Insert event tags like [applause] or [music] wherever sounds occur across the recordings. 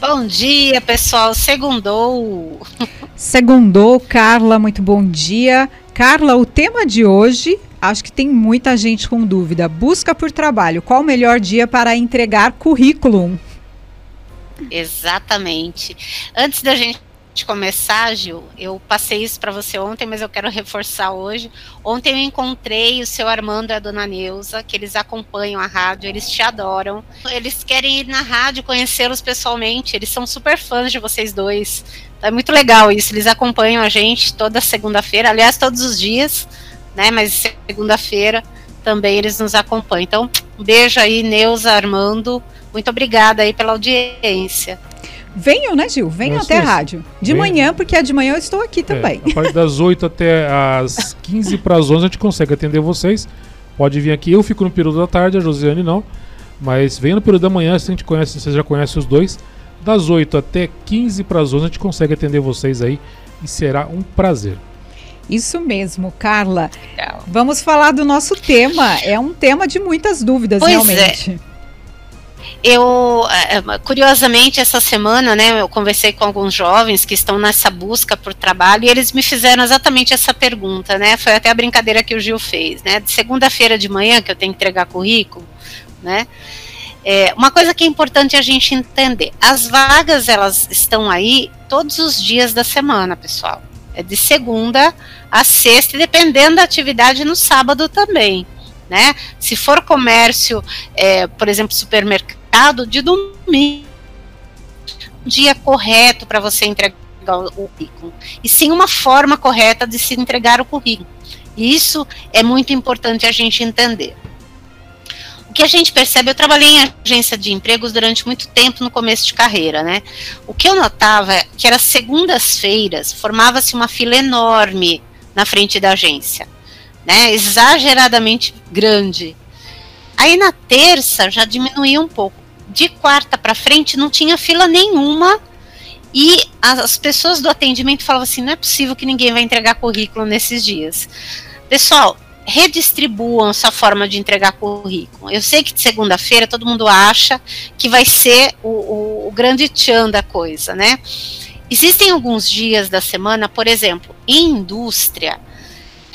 Bom dia, pessoal. Segundou. Segundou, Carla, muito bom dia. Carla, o tema de hoje, acho que tem muita gente com dúvida. Busca por trabalho. Qual o melhor dia para entregar currículo? Exatamente. Antes da gente de começar, Gil, eu passei isso para você ontem, mas eu quero reforçar hoje. Ontem eu encontrei o seu Armando e a dona Neuza, que eles acompanham a rádio, eles te adoram. Eles querem ir na rádio conhecê-los pessoalmente, eles são super fãs de vocês dois. Então é muito legal isso, eles acompanham a gente toda segunda-feira, aliás, todos os dias, né? Mas segunda-feira também eles nos acompanham. Então, um beijo aí, Neuza, Armando. Muito obrigada aí pela audiência. Venham, né, Gil? Venham até a rádio. De Venha. manhã, porque é de manhã eu estou aqui é, também. É, a partir das [laughs] 8 até as 15 para as 11 a gente consegue atender vocês. Pode vir aqui. Eu fico no período da tarde, a Josiane não. Mas venha no período da manhã, se a gente conhece, você já conhece os dois. Das 8 até 15 para as 11 a gente consegue atender vocês aí e será um prazer. Isso mesmo, Carla. Legal. Vamos falar do nosso tema. É um tema de muitas dúvidas, pois é. realmente. É. Eu, é, é, curiosamente, essa semana, né, eu conversei com alguns jovens que estão nessa busca por trabalho e eles me fizeram exatamente essa pergunta, né? Foi até a brincadeira que o Gil fez, né? De segunda-feira de manhã, que eu tenho que entregar currículo, né? É, uma coisa que é importante a gente entender: as vagas elas estão aí todos os dias da semana, pessoal. É de segunda a sexta, dependendo da atividade no sábado também. Né? Se for comércio, é, por exemplo, supermercado mercado de domingo. Dia correto para você entregar o currículo. E sim uma forma correta de se entregar o currículo. E isso é muito importante a gente entender. O que a gente percebe, eu trabalhei em agência de empregos durante muito tempo no começo de carreira, né? O que eu notava é que era segundas-feiras, formava-se uma fila enorme na frente da agência, né? Exageradamente grande. Aí na terça já diminuía um pouco de quarta para frente não tinha fila nenhuma e as pessoas do atendimento falavam assim: não é possível que ninguém vai entregar currículo nesses dias. Pessoal, redistribuam essa forma de entregar currículo. Eu sei que de segunda-feira todo mundo acha que vai ser o, o, o grande tchan da coisa, né? Existem alguns dias da semana, por exemplo, em indústria,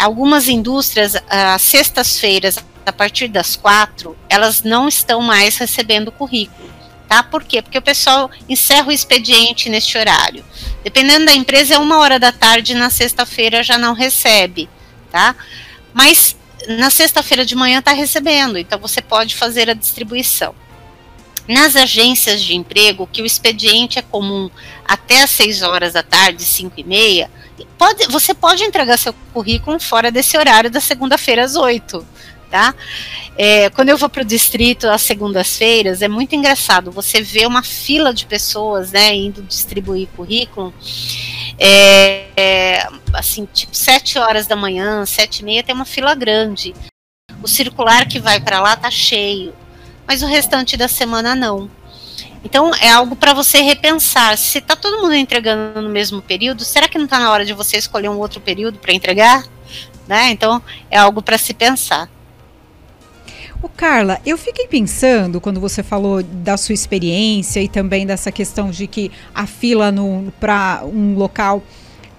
algumas indústrias, às sextas-feiras, a partir das quatro, elas não estão mais recebendo currículo. Tá? Por quê? Porque o pessoal encerra o expediente neste horário. Dependendo da empresa, é uma hora da tarde, na sexta-feira já não recebe. Tá? Mas na sexta-feira de manhã está recebendo, então você pode fazer a distribuição. Nas agências de emprego, que o expediente é comum até às 6 horas da tarde, 5 e meia, pode, você pode entregar seu currículo fora desse horário da segunda-feira às 8 tá? É, quando eu vou para o distrito às segundas-feiras, é muito engraçado. Você vê uma fila de pessoas, né, indo distribuir currículo. É, é, assim, tipo, sete horas da manhã, sete e meia, tem uma fila grande. O circular que vai para lá tá cheio, mas o restante da semana não. Então é algo para você repensar. Se está todo mundo entregando no mesmo período, será que não está na hora de você escolher um outro período para entregar? Né? Então é algo para se pensar. Ô Carla, eu fiquei pensando quando você falou da sua experiência e também dessa questão de que a fila para um local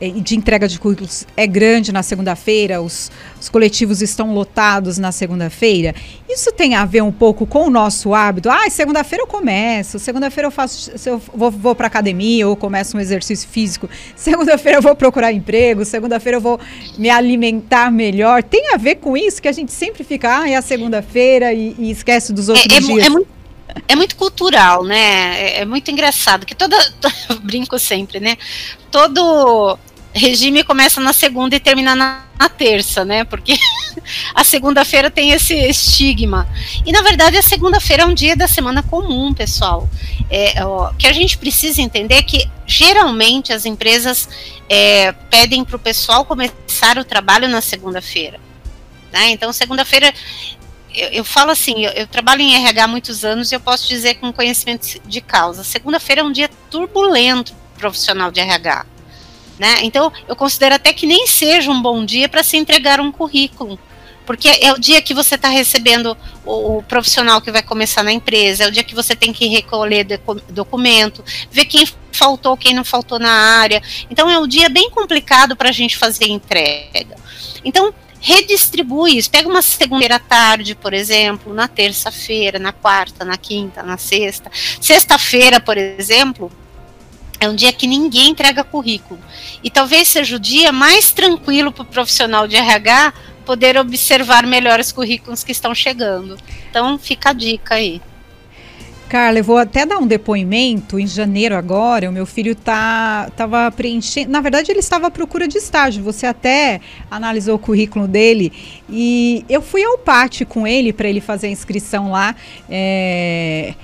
eh, de entrega de currículos é grande na segunda-feira, os, os, coletivos estão lotados na segunda-feira. Isso tem a ver um pouco com o nosso hábito? Ah, segunda-feira eu começo, segunda-feira eu faço, eu vou, vou para academia ou começo um exercício físico, segunda-feira eu vou procurar emprego, segunda-feira eu vou me alimentar melhor. Tem a ver com isso que a gente sempre fica, ah, é a segunda-feira e, e, esquece dos outros é, é, dias? É muito é muito cultural, né? É, é muito engraçado que toda, [laughs] eu brinco sempre, né? Todo regime começa na segunda e termina na, na terça, né? Porque [laughs] a segunda-feira tem esse estigma. E na verdade a segunda-feira é um dia da semana comum, pessoal. É, ó, que a gente precisa entender é que geralmente as empresas é, pedem para o pessoal começar o trabalho na segunda-feira. Né? Então, segunda-feira eu, eu, falo assim, eu, eu, trabalho em RH há muitos anos e eu posso dizer com conhecimento de causa. Segunda-feira é um dia turbulento profissional de RH. Né? Então, eu considero até que nem seja um bom dia para se entregar um currículo. Porque é o dia que você está recebendo o, o, profissional que vai começar na empresa, é o dia que você tem que recolher documento, ver quem faltou, quem não faltou na área. Então é um dia bem complicado para a gente fazer entrega. Então, redistribui isso. Pega uma segunda-feira tarde, por exemplo, na terça-feira, na quarta, na quinta, na sexta. Sexta-feira, por exemplo, é um dia que ninguém entrega currículo. E talvez seja o dia mais tranquilo para o profissional de RH poder observar melhor os currículos que estão chegando. Então, fica a dica aí. Carla, eu vou até dar um depoimento. Em janeiro agora, o meu filho tá, tava preenchendo. Na verdade, ele estava à procura de estágio. Você até analisou o currículo dele. E eu fui ao pátio com ele para ele fazer a inscrição lá. É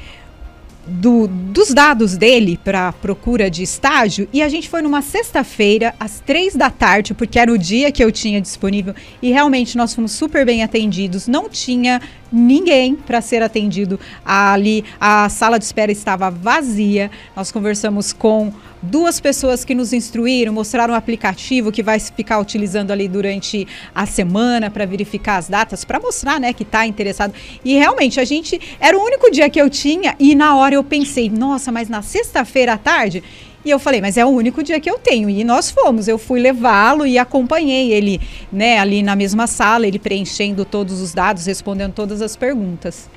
do, dos dados dele para procura de estágio e a gente foi numa sexta-feira às três da tarde porque era o dia que eu tinha disponível e realmente nós fomos super bem atendidos. Não tinha ninguém para ser atendido ali. A sala de espera estava vazia. Nós conversamos com duas pessoas que nos instruíram, mostraram um aplicativo que vai ficar utilizando ali durante a semana para verificar as datas, para mostrar, né, que está interessado. E realmente a gente era o único dia que eu tinha e na hora eu pensei, nossa, mas na sexta-feira à tarde e eu falei, mas é o único dia que eu tenho. E nós fomos. Eu fui levá-lo e acompanhei ele, né, ali na mesma sala, ele preenchendo todos os dados, respondendo todas as perguntas.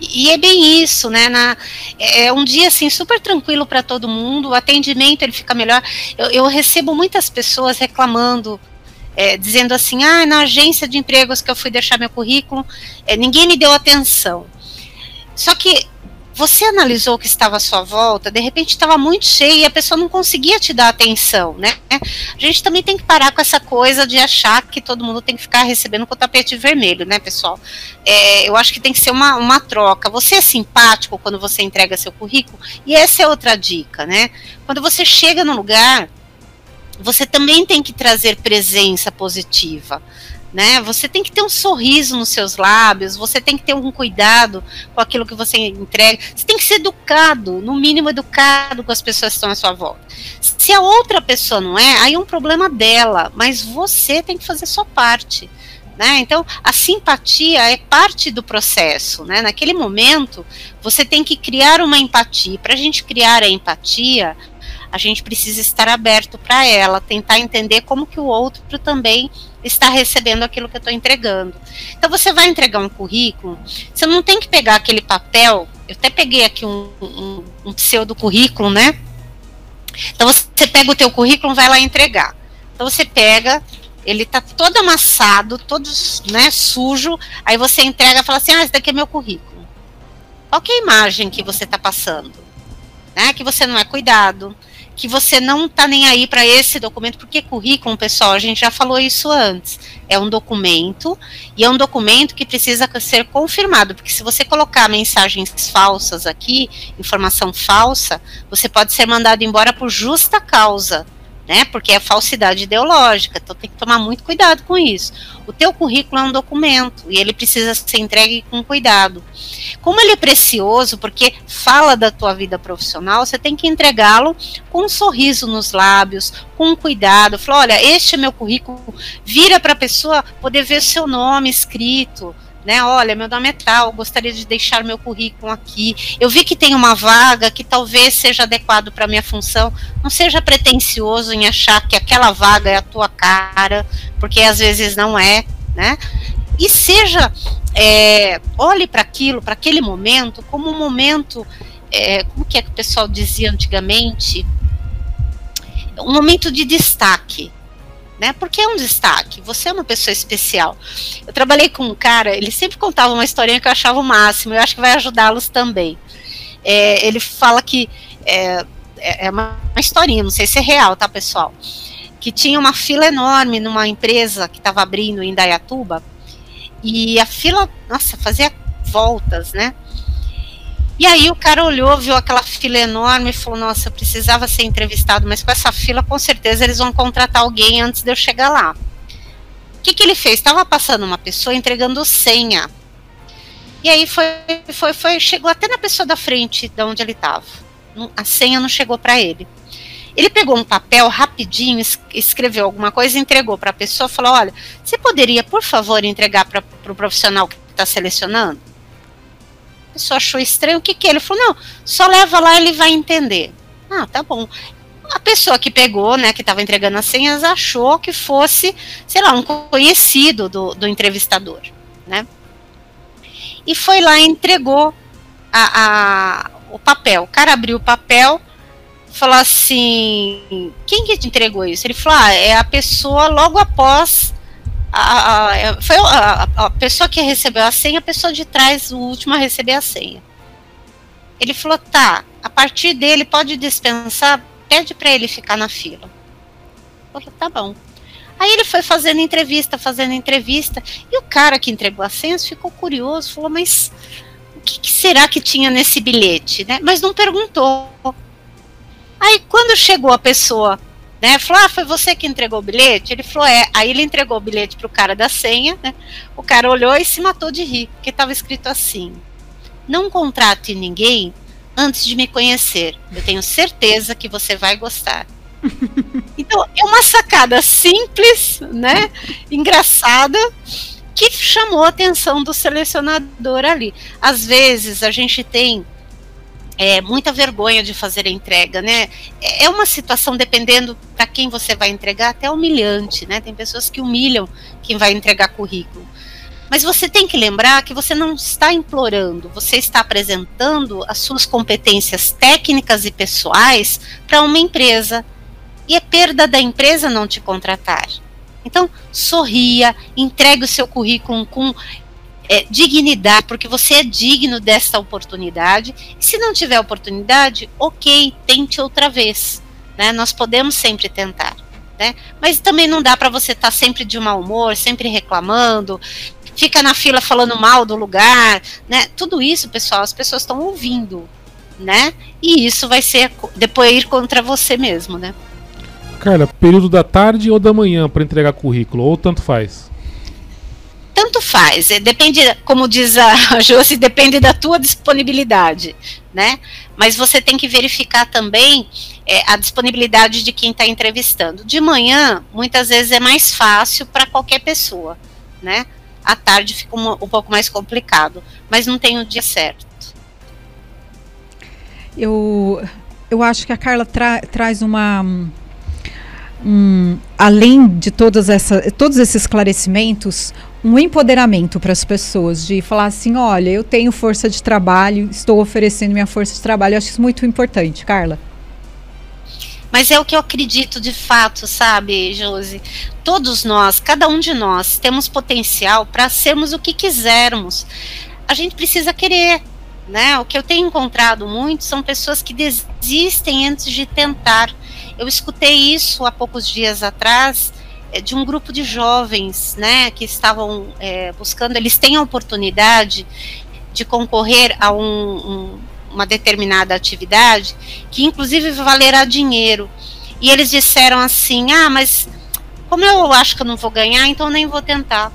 E é bem isso, né? Na, é um dia assim super tranquilo para todo mundo. O atendimento ele fica melhor. Eu, eu recebo muitas pessoas reclamando, é, dizendo assim: ah, na agência de empregos que eu fui deixar meu currículo, é, ninguém me deu atenção. Só que você analisou o que estava à sua volta, de repente estava muito cheio e a pessoa não conseguia te dar atenção, né? A gente também tem que parar com essa coisa de achar que todo mundo tem que ficar recebendo com o tapete vermelho, né, pessoal? É, eu acho que tem que ser uma, uma troca. Você é simpático quando você entrega seu currículo, e essa é outra dica, né? Quando você chega no lugar, você também tem que trazer presença positiva né? Você tem que ter um sorriso nos seus lábios, você tem que ter um cuidado com aquilo que você entrega. Você tem que ser educado, no mínimo educado com as pessoas que estão à sua volta. Se a outra pessoa não é, aí é um problema dela, mas você tem que fazer sua parte. Né? Então, a simpatia é parte do processo. Né? Naquele momento, você tem que criar uma empatia. Para a gente criar a empatia, a gente precisa estar aberto para ela, tentar entender como que o outro também está recebendo aquilo que eu estou entregando. Então você vai entregar um currículo, você não tem que pegar aquele papel. Eu até peguei aqui um, um, um pseudo currículo, né? Então você pega o teu currículo, vai lá entregar. Então você pega, ele tá todo amassado, todo né, sujo. Aí você entrega e fala assim: ah, esse daqui é meu currículo. Qual é a imagem que você está passando? Né? Que você não é cuidado, que você não está nem aí para esse documento, porque currículo, pessoal, a gente já falou isso antes. É um documento e é um documento que precisa ser confirmado, porque se você colocar mensagens falsas aqui, informação falsa, você pode ser mandado embora por justa causa né? Porque é falsidade ideológica, então tem que tomar muito cuidado com isso. O teu currículo é um documento e ele precisa ser entregue com cuidado. Como ele é precioso, porque fala da tua vida profissional, você tem que entregá-lo com um sorriso nos lábios, com cuidado. Fala, olha, este é meu currículo. Vira para a pessoa poder ver seu nome escrito né? Olha, meu nome é tal, gostaria de deixar meu currículo aqui. Eu vi que tem uma vaga que talvez seja adequado para minha função. Não seja pretensioso em achar que aquela vaga é a tua cara, porque às vezes não é, né? E seja, é, olhe para aquilo, para aquele momento, como um momento, é, como que é que o pessoal dizia antigamente? Um momento de destaque né? Porque é um destaque, você é uma pessoa especial. Eu trabalhei com um cara, ele sempre contava uma historinha que eu achava o máximo, eu acho que vai ajudá-los também. É, ele fala que é, é, é uma, uma historinha, não sei se é real, tá, pessoal? Que tinha uma fila enorme numa empresa que estava abrindo em Dayatuba, e a fila, nossa, fazia voltas, né? E aí o cara olhou, viu aquela fila enorme e falou: Nossa, eu precisava ser entrevistado, mas com essa fila, com certeza eles vão contratar alguém antes de eu chegar lá. O que, que ele fez? Estava passando uma pessoa entregando senha. E aí foi, foi, foi, chegou até na pessoa da frente, de onde ele estava. A senha não chegou para ele. Ele pegou um papel rapidinho, escreveu alguma coisa, entregou para a pessoa, falou: olha, você poderia, por favor, entregar para o pro profissional que está selecionando? Pessoa achou estranho. O que que é? Ele falou: não, só leva lá, ele vai entender. Ah, tá bom a pessoa que pegou, né, que estava entregando as senhas, achou que fosse, sei lá, um conhecido do, do entrevistador, né? E foi lá e entregou a, a, o papel. O cara abriu o papel, falou assim: quem que te entregou isso? Ele falou: ah, é a pessoa logo após. A, a, foi a, a pessoa que recebeu a senha, a pessoa de trás, o último a receber a senha. Ele falou: tá, a partir dele pode dispensar pede para ele ficar na fila. Eu tá bom. Aí ele foi fazendo entrevista, fazendo entrevista, e o cara que entregou as senhas ficou curioso, falou, mas o que, que será que tinha nesse bilhete, né? Mas não perguntou. Aí quando chegou a pessoa, né, falou, ah, foi você que entregou o bilhete? Ele falou, é. Aí ele entregou o bilhete pro cara da senha, né? O cara olhou e se matou de rir, porque estava escrito assim: não contrate ninguém antes de me conhecer. Eu tenho certeza que você vai gostar. [laughs] Então, é uma sacada simples, né? Engraçada, que chamou a atenção do selecionador ali. Às vezes a gente tem é, muita vergonha de fazer a entrega, né? É, é uma situação, dependendo para quem você vai entregar, até humilhante, né? Tem pessoas que humilham quem vai entregar currículo. Mas você tem que lembrar que você não está implorando, você está apresentando as suas competências técnicas e pessoais para uma empresa. E é perda da empresa não te contratar. Então, sorria, entregue o seu currículo com é, dignidade, porque você é digno desta oportunidade. E se não tiver oportunidade, ok, tente outra vez. Né? Nós podemos sempre tentar. Né? Mas também não dá para você estar tá sempre de mau humor, sempre reclamando, fica na fila falando mal do lugar, né? Tudo isso, pessoal, as pessoas estão ouvindo, né? E isso vai ser depois ir contra você mesmo, né? Carla, período da tarde ou da manhã para entregar currículo, ou tanto faz? Tanto faz, é, depende, como diz a [laughs] Josi, depende da tua disponibilidade, né? Mas você tem que verificar também é, a disponibilidade de quem está entrevistando. De manhã, muitas vezes é mais fácil para qualquer pessoa, né? à tarde fica um, um pouco mais complicado, mas não tem o dia certo. Eu, eu acho que a Carla tra traz uma. Um, além de todas essa, todos esses esclarecimentos, um empoderamento para as pessoas, de falar assim: olha, eu tenho força de trabalho, estou oferecendo minha força de trabalho. Eu acho isso muito importante, Carla. Mas é o que eu acredito de fato, sabe, Josi? Todos nós, cada um de nós, temos potencial para sermos o que quisermos. A gente precisa querer, né? O que eu tenho encontrado muito são pessoas que desistem antes de tentar. Eu escutei isso há poucos dias atrás é, de um grupo de jovens, né, que estavam é, buscando. Eles têm a oportunidade de concorrer a um, um uma determinada atividade, que inclusive valerá dinheiro. E eles disseram assim: ah, mas como eu acho que eu não vou ganhar, então nem vou tentar.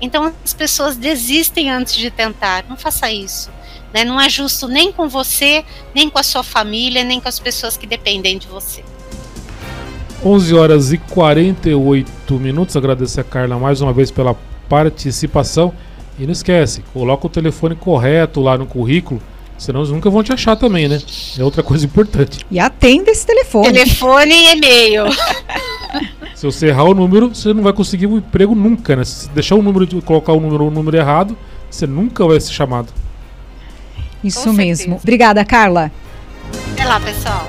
Então as pessoas desistem antes de tentar. Não faça isso. Né? Não é justo nem com você, nem com a sua família, nem com as pessoas que dependem de você. 11 horas e 48 minutos. Agradecer a Carla mais uma vez pela participação. E não esquece, coloca o telefone correto lá no currículo Senão eles nunca vão te achar também, né? É outra coisa importante. E atenda esse telefone. Telefone e e-mail. [laughs] Se você errar o número, você não vai conseguir um emprego nunca, né? Se deixar o número, colocar o número, o número errado, você nunca vai ser chamado. Isso mesmo. Obrigada, Carla. Até lá, pessoal.